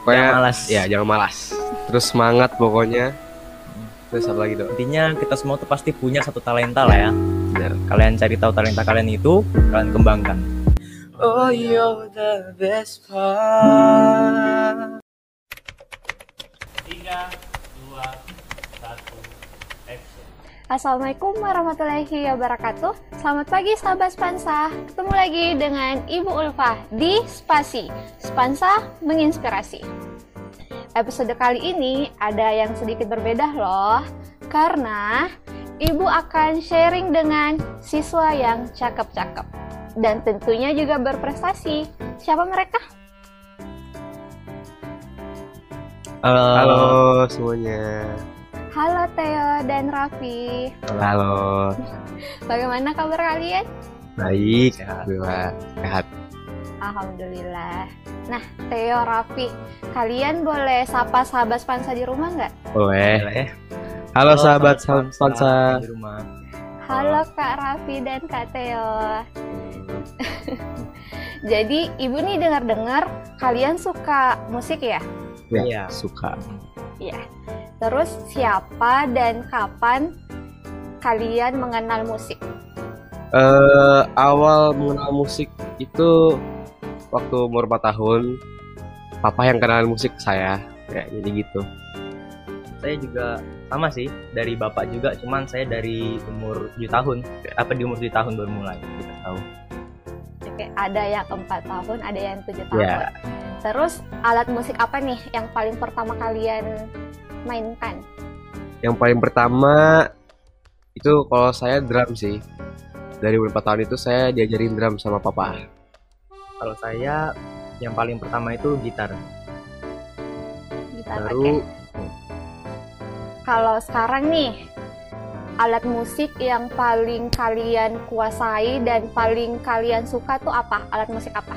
pokoknya Jangan malas. ya jangan malas. Terus semangat pokoknya. Terus apa lagi dong Intinya kita semua tuh pasti punya satu talenta lah ya. benar. Kalian cari tahu talenta kalian itu, kalian kembangkan. oh you're the best part. Assalamualaikum warahmatullahi wabarakatuh Selamat pagi sahabat Spansa. Ketemu lagi dengan Ibu Ulfa di Spasi. Spansa menginspirasi. Episode kali ini ada yang sedikit berbeda loh Karena Ibu akan sharing dengan siswa yang cakep-cakep. Dan tentunya juga berprestasi. Siapa mereka? Halo. halo. semuanya Halo Theo dan Raffi halo Bagaimana kabar kalian? baik alhamdulillah sehat Alhamdulillah. Nah, Theo, Raffi, kalian boleh sapa sahabat Spansa di rumah nggak? boleh ya. halo sahabat Spansa di rumah. Halo Kak Raffi dan Kak Theo. Jadi, Ibu nih dengar-dengar kalian suka musik ya? ya Iya. suka Iya. Terus siapa dan kapan kalian mengenal musik? eh awal mengenal musik itu waktu umur 4 tahun papa yang kenal musik ke saya ya jadi gitu Saya juga sama sih dari bapak juga, cuman saya dari umur 7 tahun. Apa di umur 7 tahun baru mulai kita tahu. Oke, ada yang empat tahun, ada yang tujuh tahun. ya Terus alat musik apa nih yang paling pertama kalian mainkan? yang paling pertama itu kalau saya drum sih dari umur 4 tahun itu saya diajarin drum sama papa Kalau saya yang paling pertama itu gitar. Gitar, baru oke. Kalau sekarang nih, alat musik yang paling kalian kuasai dan paling kalian suka tuh apa? Alat musik apa?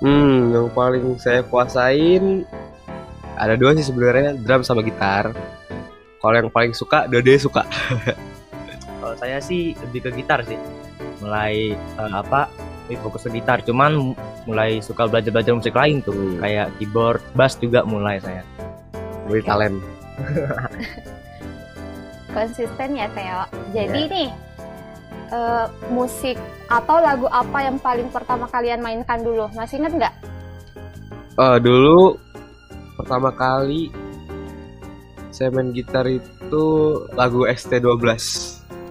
hmm yang paling saya kuasain ada dua sih sebenarnya drum sama gitar kalau yang paling suka dua suka Kalau saya sih lebih ke gitar sih. Mulai eh, apa? lebih fokus ke gitar, cuman mu- mulai suka belajar-belajar musik lain tuh, Hmm. kayak keyboard, bass juga mulai saya. Multi talent Konsisten ya, Theo. Jadi nih, eh, musik atau lagu apa yang paling pertama kalian mainkan dulu? Masih inget nggak? Eh, dulu pertama kali saya main gitar itu lagu ST12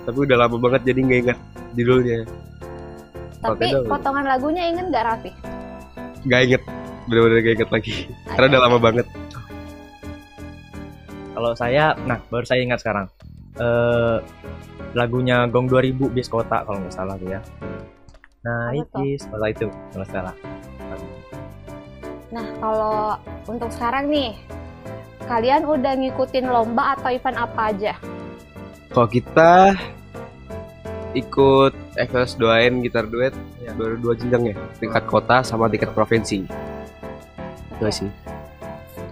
tapi udah lama banget jadi nggak ingat judulnya Tapi dong. potongan lagunya inget nggak, Raffi? nggak inget bener-bener nggak inget lagi karena udah lama banget Kalau saya, nah baru saya ingat sekarang. Eh lagunya Gong 2000 bis kota kalau nggak salah tuh ya. Nah, itu setelah itu kalau nggak salah. Nah, kalau untuk sekarang nih, kalian udah ngikutin lomba atau event apa aja? kalau kita ikut FLS 2N gitar duet Iya. baru dua jenjang ya tingkat kota sama tingkat provinsi itu Oke. sih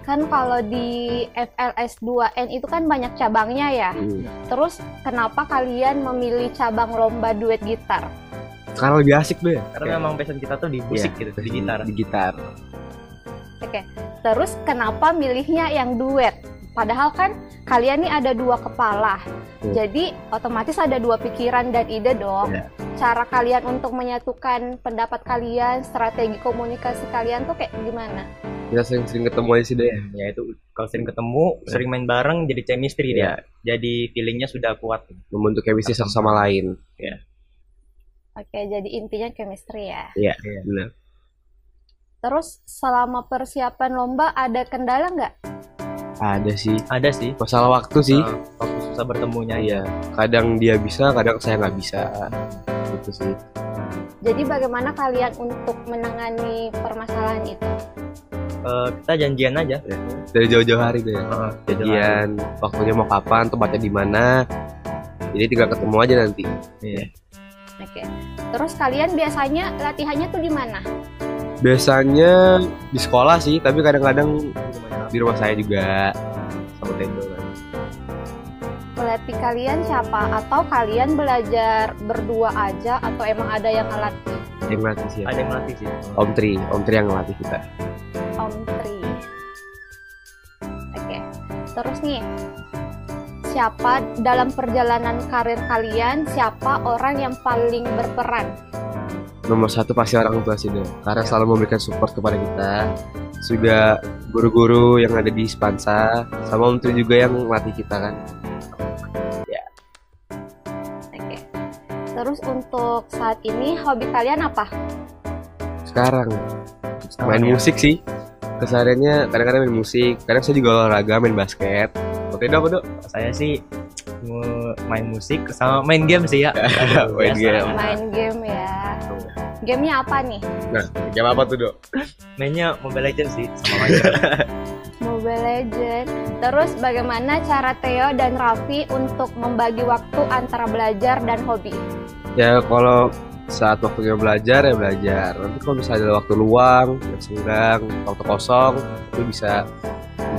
Kan kalau di FLS 2N itu kan banyak cabangnya ya. Hmm. Terus kenapa kalian memilih cabang lomba duet gitar? karena lebih asik deh Karena memang passion kita tuh di musik Iya, gitu, di gitar. di gitar Oke. Terus kenapa milihnya yang duet? Padahal kan kalian nih ada dua kepala. Hmm. Jadi otomatis ada dua pikiran dan ide dong. Iya. Cara kalian untuk menyatukan pendapat kalian, strategi komunikasi kalian tuh kayak gimana? kita sering-sering ketemu aja sih deh Ya itu kalau sering ketemu, sering main bareng jadi chemistry Iya. dia. Jadi feelingnya sudah kuat. membentuk chemistry satu sama lain Oke, jadi intinya chemistry ya. iya Iya. benar Terus selama persiapan lomba ada kendala nggak? ada sih Ada sih. masalah waktu sih waktu susah bertemunya iya kadang dia bisa kadang saya nggak bisa gitu sih Jadi bagaimana kalian untuk menangani permasalahan itu? Eh, kita janjian aja. dari jauh-jauh hari deh Heeh, jadian waktunya mau kapan tempatnya di mana jadi tinggal ketemu aja nanti Iya. Oke. Terus kalian biasanya latihannya tuh di mana? Biasanya di sekolah sih tapi kadang-kadang di rumah saya juga sama Tendo kan Pelatih kalian siapa? Atau kalian belajar berdua aja atau emang ada yang ngelatih? yang ngelatih sih ya. Ada yang melatih sih. Om Tri Om Tri yang ngelatih kita Om Tri. Terus nih, siapa dalam perjalanan karir kalian, siapa orang yang paling berperan? Nomor satu pasti orang tua sih, dong. Karena selalu memberikan support kepada kita. Juga guru-guru yang ada di Spansa, sama Tri juga yang melatih kita kan. Oke. Terus untuk saat ini hobi kalian apa? Sekarang Sekarang main ya. musik sih. Kesehariannya kadang-kadang main musik, kadang saya juga olahraga, main basket. Oke, dok, apa, dok? Saya sih mu- main musik sama main game sih ya. Main Biasa. game. Main game ya. Gamenya apa nih? Nah, game apa tuh, dok? Mainnya Mobile Legends sih sama. Mobile Legend. Terus bagaimana cara Theo dan Raffi untuk membagi waktu antara belajar dan hobi? Ya, kalau saat waktunya belajar ya belajar. Nanti kalau misalnya ada waktu luang, yang senggang, waktu kosong, itu bisa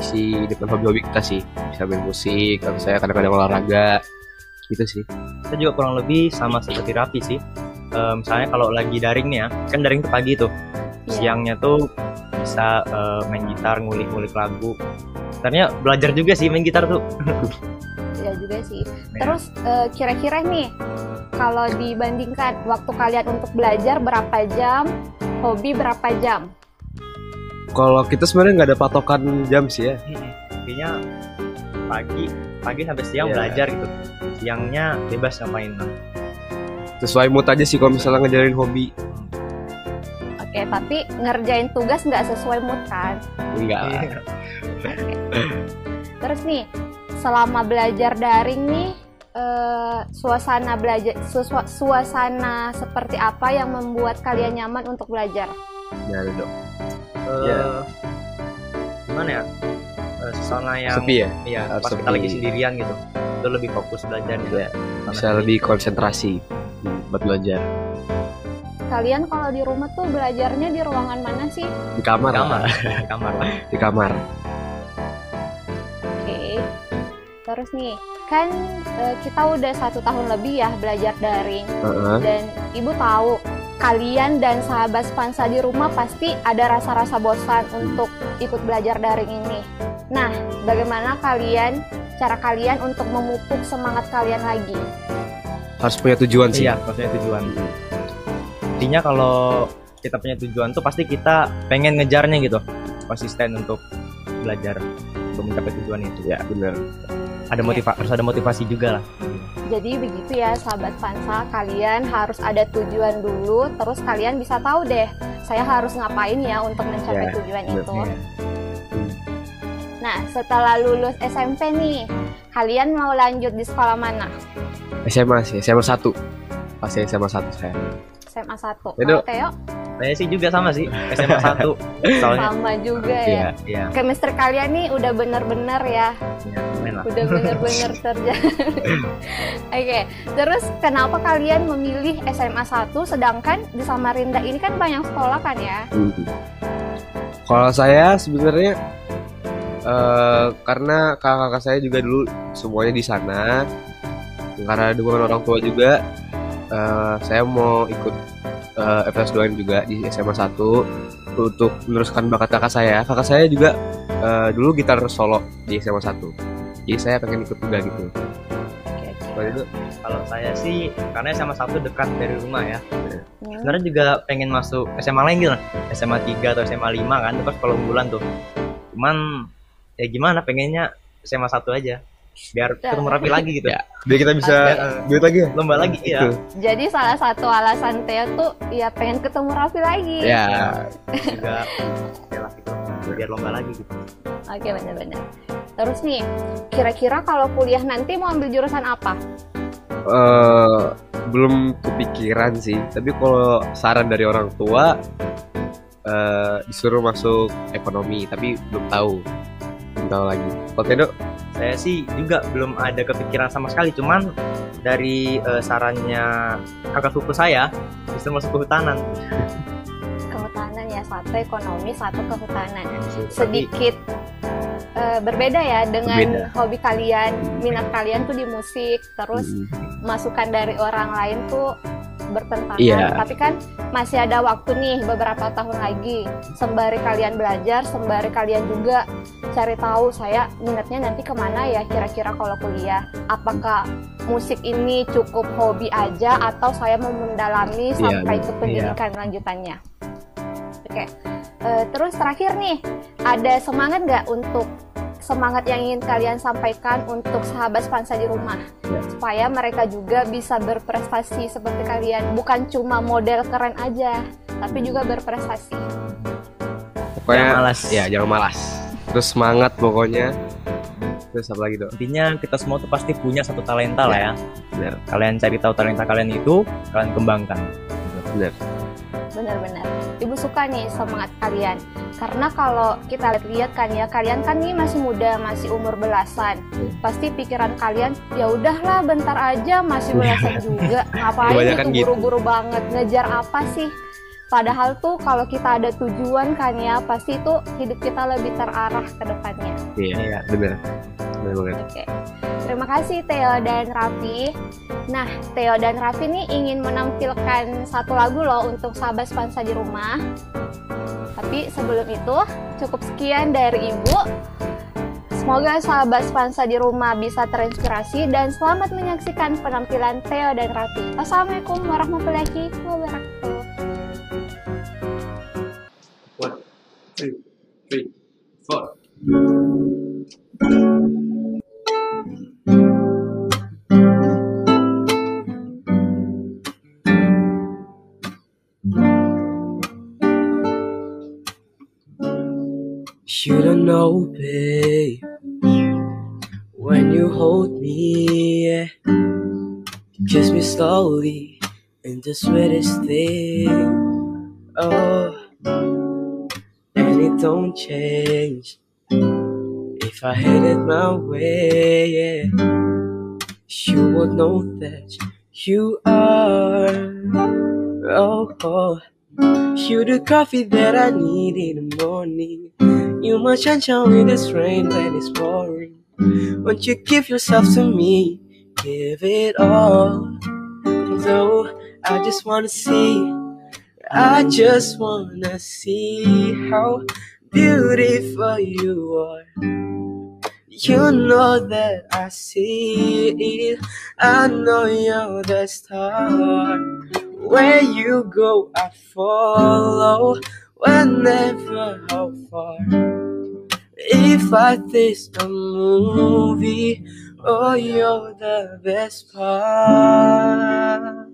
isi dengan hobi-hobi kita sih. Bisa main musik, atau saya kadang-kadang olahraga, gitu sih. Kita juga kurang lebih sama seperti Raffi sih. Eh, misalnya kalau lagi daring nih ya, kan daring tuh pagi tuh. Iya. Siangnya tuh bisa eh, main gitar, ngulik-ngulik lagu. Ternyata belajar juga sih main gitar tuh. Ya juga sih. Ya. Terus eh, kira-kira nih kalau dibandingkan waktu kalian untuk belajar berapa jam, hobi berapa jam? Kalau kita sebenarnya nggak ada patokan jam sih ya. Intinya pagi, pagi sampai siang Iya. belajar gitu. Siangnya bebas ngapain. Sesuai mood aja sih kalau misalnya ngejalanin hobi. Oke, tapi ngerjain tugas nggak sesuai mood kan? Enggak. Iya. Terus nih, selama belajar daring nih, eh, suasana belajar, suasana seperti apa yang membuat kalian nyaman untuk belajar? Ya, dok. Eh, Iya. Gimana ya? Eh, Suasana yang Sepi ya? Iya, pas kita sepi. lagi sendirian gitu. Itu lebih fokus belajarnya. Iya, Sama Bisa lebih konsentrasi buat belajar. Kalian kalau di rumah tuh belajarnya di ruangan mana sih? Di kamar. Di kamar, di kamar. Di kamar. Oke. Terus nih, kan eh, kita udah satu tahun lebih ya belajar daring. Heeh. Dan ibu tahu kalian dan sahabat Spansa di rumah pasti ada rasa-rasa bosan untuk ikut belajar daring ini. Nah, bagaimana kalian cara kalian untuk memupuk semangat kalian lagi? Harus punya tujuan sih. Iya, maksudnya tujuan. Intinya kalau kita punya tujuan tuh pasti kita pengen ngejarnya gitu. Konsisten untuk belajar untuk mencapai tujuan itu. Ya, benar. Ada motiva harus ada motivasi juga lah. Jadi begitu ya sahabat Spansa, kalian harus ada tujuan dulu, terus kalian bisa tahu deh, saya harus ngapain ya untuk mencapai Ya, tujuan itu. Nah, setelah lulus SMP nih, kalian mau lanjut di sekolah mana? SMA sih, SMA 1. Pasti SMA 1 saya. SMA 1. Dok. Kalau Theo, Saya sih juga sama sih SMA 1 soalnya sama juga Iya. ya. ya, Chemistry kalian nih udah bener-bener ya, ya udah bener-bener terjadi. Oke, terus kenapa kalian memilih SMA 1 sedangkan di Samarinda ini kan banyak sekolah kan ya? Mhm. Kalau saya sebenarnya eh, karena kakak-kakak saya juga dulu semuanya di sana, karena dukungan orang tua juga, eh, saya mau ikut eh, FS2 juga di SMA 1 untuk meneruskan bakat kakak saya. Kakak saya juga eh, dulu gitar solo di SMA 1 Jadi saya pengen ikut juga gitu. Kalau itu Kalau saya sih karena SMA 1 dekat dari rumah ya. Hmm. Sebenarnya juga pengen masuk SMA lain gitu. SMA 3 atau SMA 5 kan itu sekolah unggulan tuh. Cuman ya gimana pengennya SMA 1 aja. Biar Ya. ketemu rapi lagi gitu. Ya. biar kita bisa Oke. duit lagi ya. Lomba lagi ya. Itu. Jadi salah satu alasan Theo tuh ya pengen ketemu Raffi lagi. Ya, Juga ya lah gitu. Biar lomba lagi gitu. Oke benar-benar. Terus nih, kira-kira kalau kuliah nanti mau ambil jurusan apa? eh belum kepikiran sih tapi kalau saran dari orang tua eh disuruh masuk ekonomi tapi belum tahu tahu lagi oke dok Saya sih juga belum ada kepikiran sama sekali. Cuman dari eh, sarannya kakak sepupu saya bisa masuk kehutanan. Kehutanan ya, satu ekonomi, satu kehutanan. Tapi Sedikit eh, berbeda ya dengan Berbeda. hobi kalian, minat kalian tuh di musik, terus Mm. masukan dari orang lain tuh bertentangan. Iya. Tapi kan masih ada waktu nih beberapa tahun lagi. Sembari kalian belajar, sembari kalian juga cari tahu saya minatnya nanti ke mana ya kira-kira kalau kuliah. Apakah musik ini cukup hobi aja atau saya mau mendalami Iya, sampai ke iya. pendidikan lanjutannya? Oke. Eh, terus terakhir nih, ada semangat nggak untuk semangat yang ingin kalian sampaikan untuk sahabat Spansa di rumah Ya. supaya mereka juga bisa berprestasi seperti kalian bukan cuma model keren aja tapi juga berprestasi Pokoknya Jangan malas. Ya, jangan malas. Terus semangat pokoknya. Terus apa lagi dong? intinya kita semua tuh pasti punya satu talenta lah ya Benar, kalian cari tahu talenta kalian itu kalian kembangkan benar. benar-benar ibu suka nih semangat kalian karena kalau kita lihat kan ya kalian kan nih masih muda masih umur belasan Iya. pasti pikiran kalian ya udahlah bentar aja masih belasan juga ngapain gitu gitu. buru-buru banget ngejar apa sih padahal tuh kalau kita ada tujuan kan ya pasti itu hidup kita lebih terarah ke depannya Iya, Iya. benar. Benar banget. Oke. Terima kasih Theo dan Raffi. Nah, Theo dan Raffi ini ingin menampilkan satu lagu loh untuk sahabat Spansa di rumah. Tapi sebelum itu, cukup sekian dari Ibu. Semoga sahabat Spansa di rumah bisa terinspirasi dan selamat menyaksikan penampilan Theo dan Raffi. Wassalamualaikum warahmatullahi wabarakatuh. One, two, three, four. Know, babe, when you hold me, kiss me slowly, and the sweetest thing, oh, and it don't change. If I had it my way, yeah, you would know that you are, oh, oh. You the coffee that I need in the morning. You my sunshine when it's rain when it's pouring. Won't you give yourself to me? Give it all. Though I just wanna see, I just wanna see how beautiful you are. You know that I see it. I know you're the star. Where you go, I follow. Whenever, how far. If I this a movie, oh, you're the best part.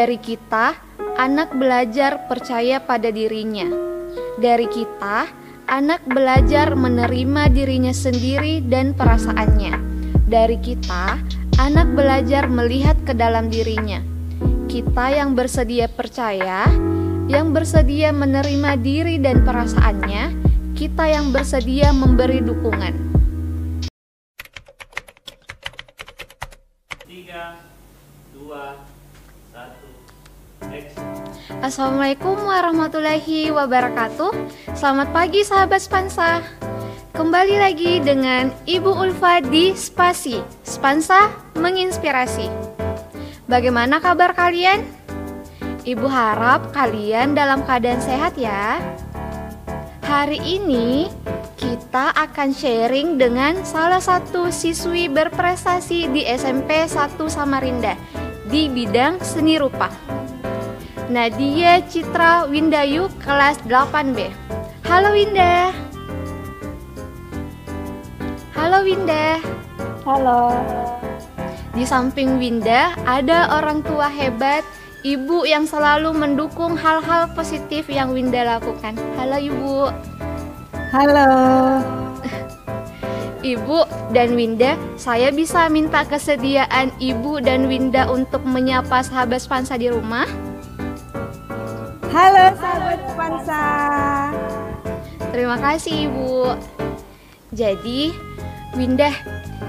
Dari kita, anak belajar percaya pada dirinya. Dari kita, anak belajar menerima dirinya sendiri dan perasaannya. Dari kita, anak belajar melihat ke dalam dirinya. Kita yang bersedia percaya, yang bersedia menerima diri dan perasaannya, kita yang bersedia memberi dukungan. Assalamualaikum warahmatullahi wabarakatuh. Selamat pagi sahabat Spansa. Kembali lagi dengan Ibu Ulfa di Spasi. Spansa menginspirasi. Bagaimana kabar kalian? Ibu harap kalian dalam keadaan sehat ya. Hari ini kita akan sharing dengan salah satu siswi berprestasi di SMP 1 Samarinda di bidang seni rupa. Nadia Citra Windayu kelas 8B. Halo Winda. Halo Winda. Halo, Di samping Winda ada orang tua hebat, ibu yang selalu mendukung hal-hal positif yang Winda lakukan. Halo Ibu. halo. Ibu dan Winda, saya bisa minta kesediaan Ibu dan Winda untuk menyapa sahabat Spansa di rumah? Halo sahabat Spansa. Terima kasih Ibu. Jadi, Winda,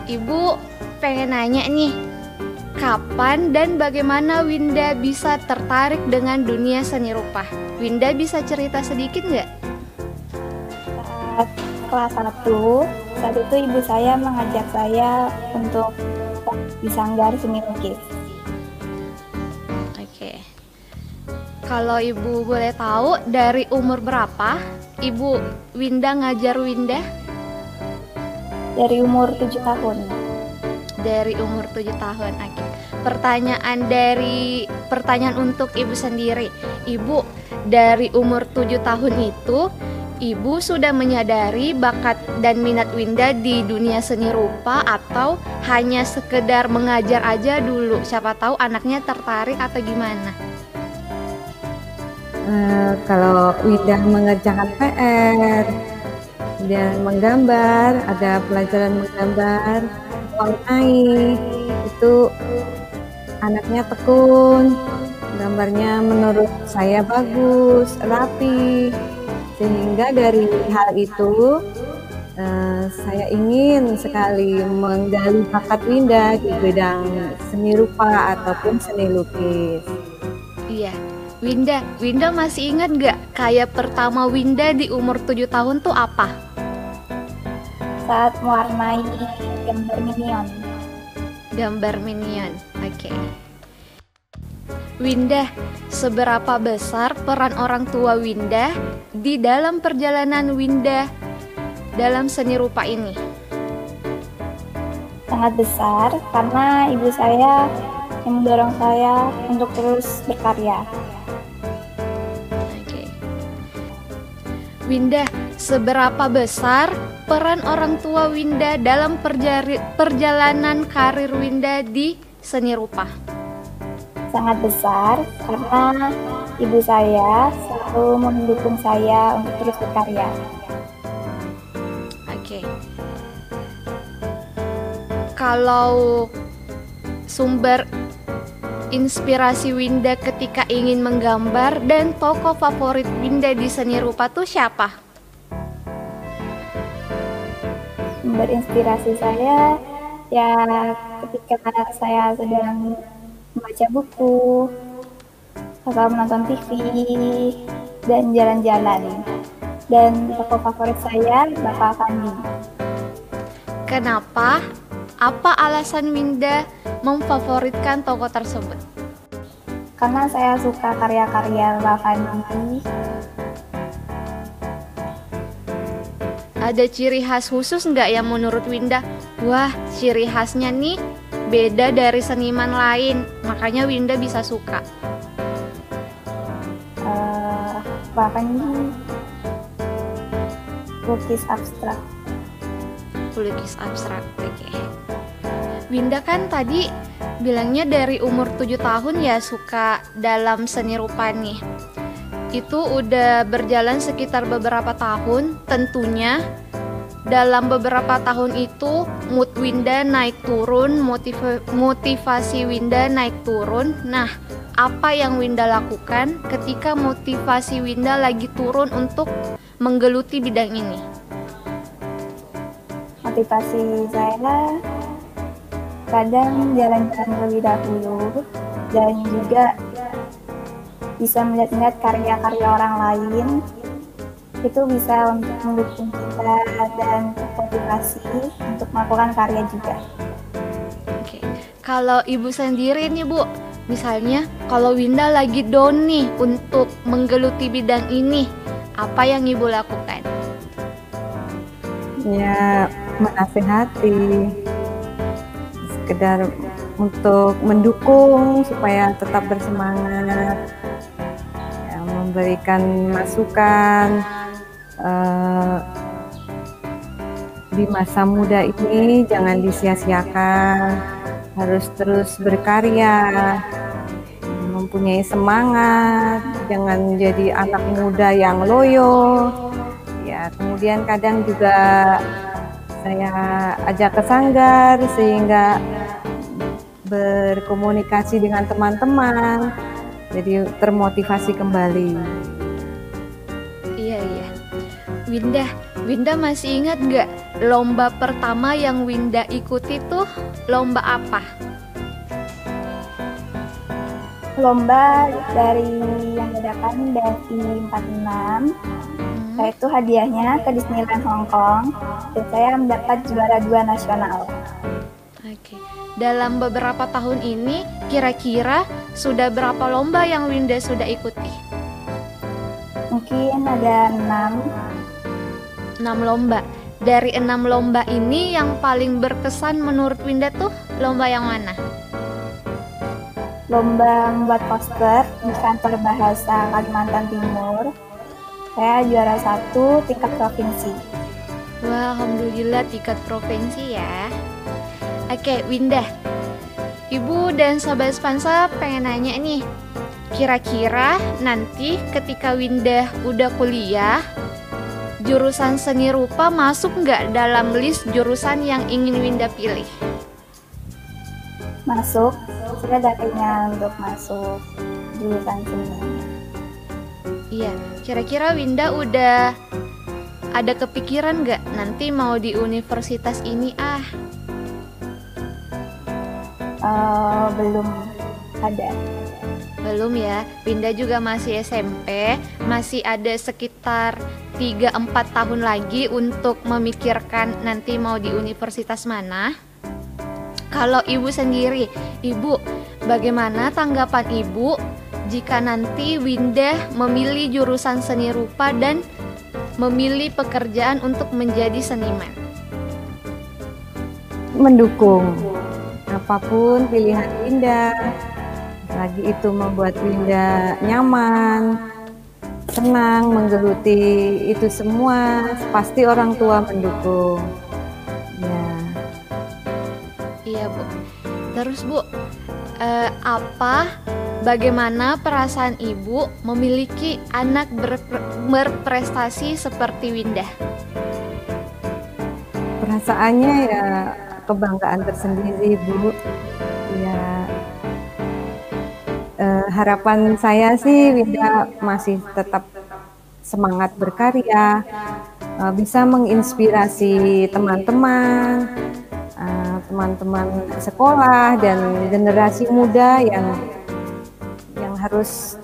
Ibu pengen nanya nih, kapan dan bagaimana Winda bisa tertarik dengan dunia seni rupa? Winda bisa cerita sedikit nggak? Saat kelas 1, saat itu ibu saya mengajak saya untuk sanggar seni lukis. Kalau Ibu boleh tahu dari umur berapa Ibu Winda ngajar Winda? Dari umur 7 tahun. Dari umur 7 tahun. Oke. Pertanyaan dari pertanyaan untuk Ibu sendiri. Ibu dari umur 7 tahun itu Ibu sudah menyadari bakat dan minat Winda di dunia seni rupa atau hanya sekedar mengajar aja dulu? Siapa tahu anaknya tertarik atau gimana? Uh, kalau Winda mengerjakan PR, dan menggambar, ada pelajaran menggambar, mewarnai, itu anaknya tekun, gambarnya menurut saya bagus, rapi, sehingga dari hal itu uh, saya ingin sekali menggali bakat Winda di bidang seni rupa ataupun seni lukis. Iya, Winda, Winda masih ingat gak kayak pertama Winda di umur 7 tahun tuh apa? Saat mewarnai gambar minion. Gambar minion, oke. Okay. Winda, seberapa besar peran orang tua Winda di dalam perjalanan Winda dalam seni rupa ini? Sangat besar karena ibu saya yang mendorong saya untuk terus berkarya. Winda, seberapa besar peran orang tua Winda dalam perjalanan karir Winda di seni rupa? sangat besar karena ibu saya selalu mendukung saya untuk terus berkarya. Oke. Kalau sumber inspirasi Winda ketika ingin menggambar dan tokoh favorit Winda di seni rupa tuh siapa? Sumber inspirasi saya ya ketika saya sedang membaca buku, atau menonton TV, dan jalan-jalan. Dan tokoh favorit saya Bapak Fandi. Kenapa? Apa alasan Winda memfavoritkan tokoh tersebut? Karena saya suka karya-karya Fandi. Ada ciri khas khusus nggak yang menurut Winda? Wah, ciri khasnya nih beda dari seniman lain, makanya Winda bisa suka. Uh, bahkan lukis abstrak. Lukis abstrak, oke. Okay. Winda kan tadi bilangnya dari umur 7 tahun ya suka dalam seni rupa nih. Itu udah berjalan sekitar beberapa tahun, tentunya dalam beberapa tahun itu mood Winda naik turun, motiv motivasi Winda naik turun. Nah, apa yang Winda lakukan ketika motivasi Winda lagi turun untuk menggeluti bidang ini? Motivasi saya kadang jalan-jalan terlebih dahulu dan juga bisa melihat-lihat karya-karya orang lain itu bisa untuk mendukung kita dan motivasi untuk melakukan karya juga. Oke, kalau ibu sendiri nih bu, misalnya kalau Winda lagi down nih untuk menggeluti bidang ini, apa yang ibu lakukan? Ya menasehati, sekedar untuk mendukung supaya tetap bersemangat, ya, memberikan masukan uh, di masa muda ini jangan disia-siakan, harus terus berkarya, mempunyai semangat, jangan jadi anak muda yang loyo. Ya, kemudian kadang juga saya ajak ke sanggar sehingga berkomunikasi dengan teman-teman jadi termotivasi kembali Iya iya. Winda, Winda masih ingat nggak lomba pertama yang Winda ikuti tuh lomba apa? Lomba dari yang diadakan BSI 46 Hmm, yaitu hadiahnya ke Disneyland Hong Kong dan saya mendapat juara dua nasional. Oke. Dalam beberapa tahun ini, kira-kira sudah berapa lomba yang Winda sudah ikuti? Mungkin ada enam 6 lomba. Dari enam lomba ini yang paling berkesan menurut Winda tuh lomba yang mana? lomba membuat poster di kantor bahasa Kalimantan Timur. Saya juara satu tingkat provinsi. Wah, alhamdulillah tingkat provinsi ya. Oke, Winda. Ibu dan Sobat Spansa pengen nanya nih. Kira-kira nanti ketika Winda udah kuliah, jurusan seni rupa masuk nggak dalam list jurusan yang ingin Winda pilih? Masuk, saya ada keinginan untuk masuk jurusan seni. Iya, kira-kira Winda udah ada kepikiran nggak nanti mau di universitas ini ah? Eh, belum ada. Belum ya, Winda juga masih SMP, masih ada sekitar 3-4 tahun lagi untuk memikirkan nanti mau di universitas mana. Kalau ibu sendiri, ibu bagaimana tanggapan ibu jika nanti Winda memilih jurusan seni rupa dan memilih pekerjaan untuk menjadi seniman? mendukung apa pun pilihan Winda lagi itu membuat Winda nyaman senang menggeluti itu semua pasti orang tua mendukung ya Iya bu. Terus bu, eh, apa, bagaimana perasaan ibu memiliki anak berpre- berprestasi seperti Winda? perasaannya ya kebanggaan tersendiri Bu. Ya. Eh, harapan saya sih Winda masih tetap semangat berkarya eh, bisa menginspirasi teman-teman eh, teman-teman sekolah dan generasi muda yang yang harus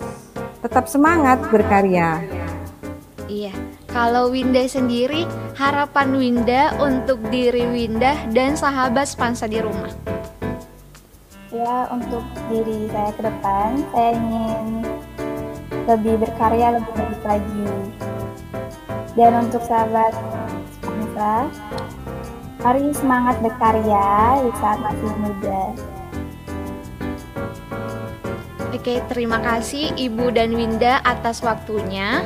tetap semangat berkarya. Iya. Kalau Winda sendiri, harapan Winda untuk diri Winda dan sahabat Spansa di rumah. Ya, untuk diri saya ke depan, saya ingin lebih berkarya lebih baik lagi. Dan untuk sahabat Spansa, mari semangat berkarya di saat masih muda. Oke, terima kasih Ibu dan Winda atas waktunya.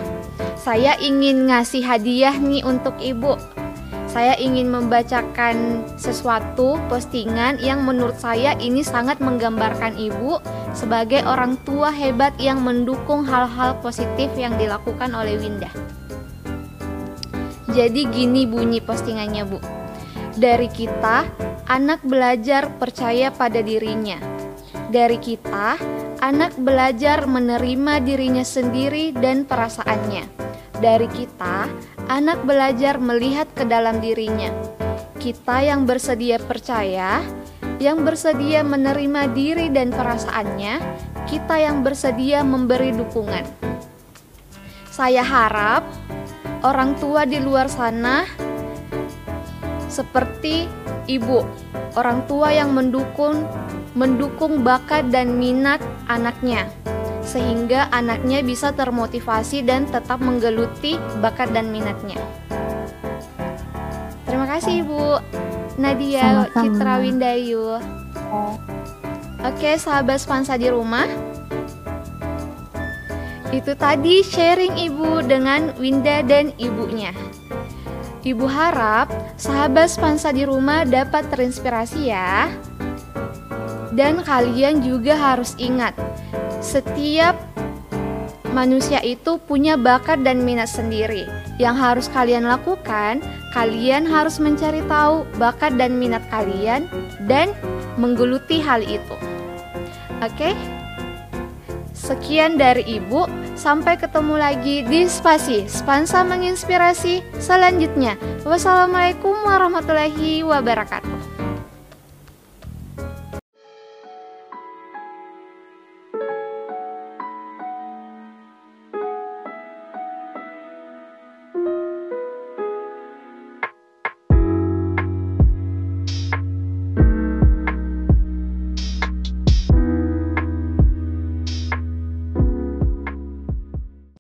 Saya ingin ngasih hadiah nih untuk Ibu. Saya ingin membacakan sesuatu postingan yang menurut saya ini sangat menggambarkan Ibu sebagai orang tua hebat yang mendukung hal-hal positif yang dilakukan oleh Winda. Jadi gini bunyi postingannya, Bu. Dari kita, anak belajar percaya pada dirinya. Dari kita, anak belajar menerima dirinya sendiri dan perasaannya. Dari kita, anak belajar melihat ke dalam dirinya. Kita yang bersedia percaya, yang bersedia menerima diri dan perasaannya, kita yang bersedia memberi dukungan. Saya harap orang tua di luar sana seperti ibu, orang tua yang mendukung mendukung bakat dan minat anaknya sehingga anaknya bisa termotivasi dan tetap menggeluti bakat dan minatnya. Terima kasih Ibu Nadia Sama-sama. Citra Windayu. Eh, Oke, sahabat Spansa di rumah. Itu tadi sharing Ibu dengan Winda dan ibunya. Ibu harap sahabat Spansa di rumah dapat terinspirasi ya. Dan kalian juga harus ingat, setiap manusia itu punya bakat dan minat sendiri Yang harus kalian lakukan, kalian harus mencari tahu bakat dan minat kalian dan menggeluti hal itu. Oke? Sekian dari Ibu, sampai ketemu lagi di Spasi, Spansa menginspirasi selanjutnya. Wassalamualaikum warahmatullahi wabarakatuh.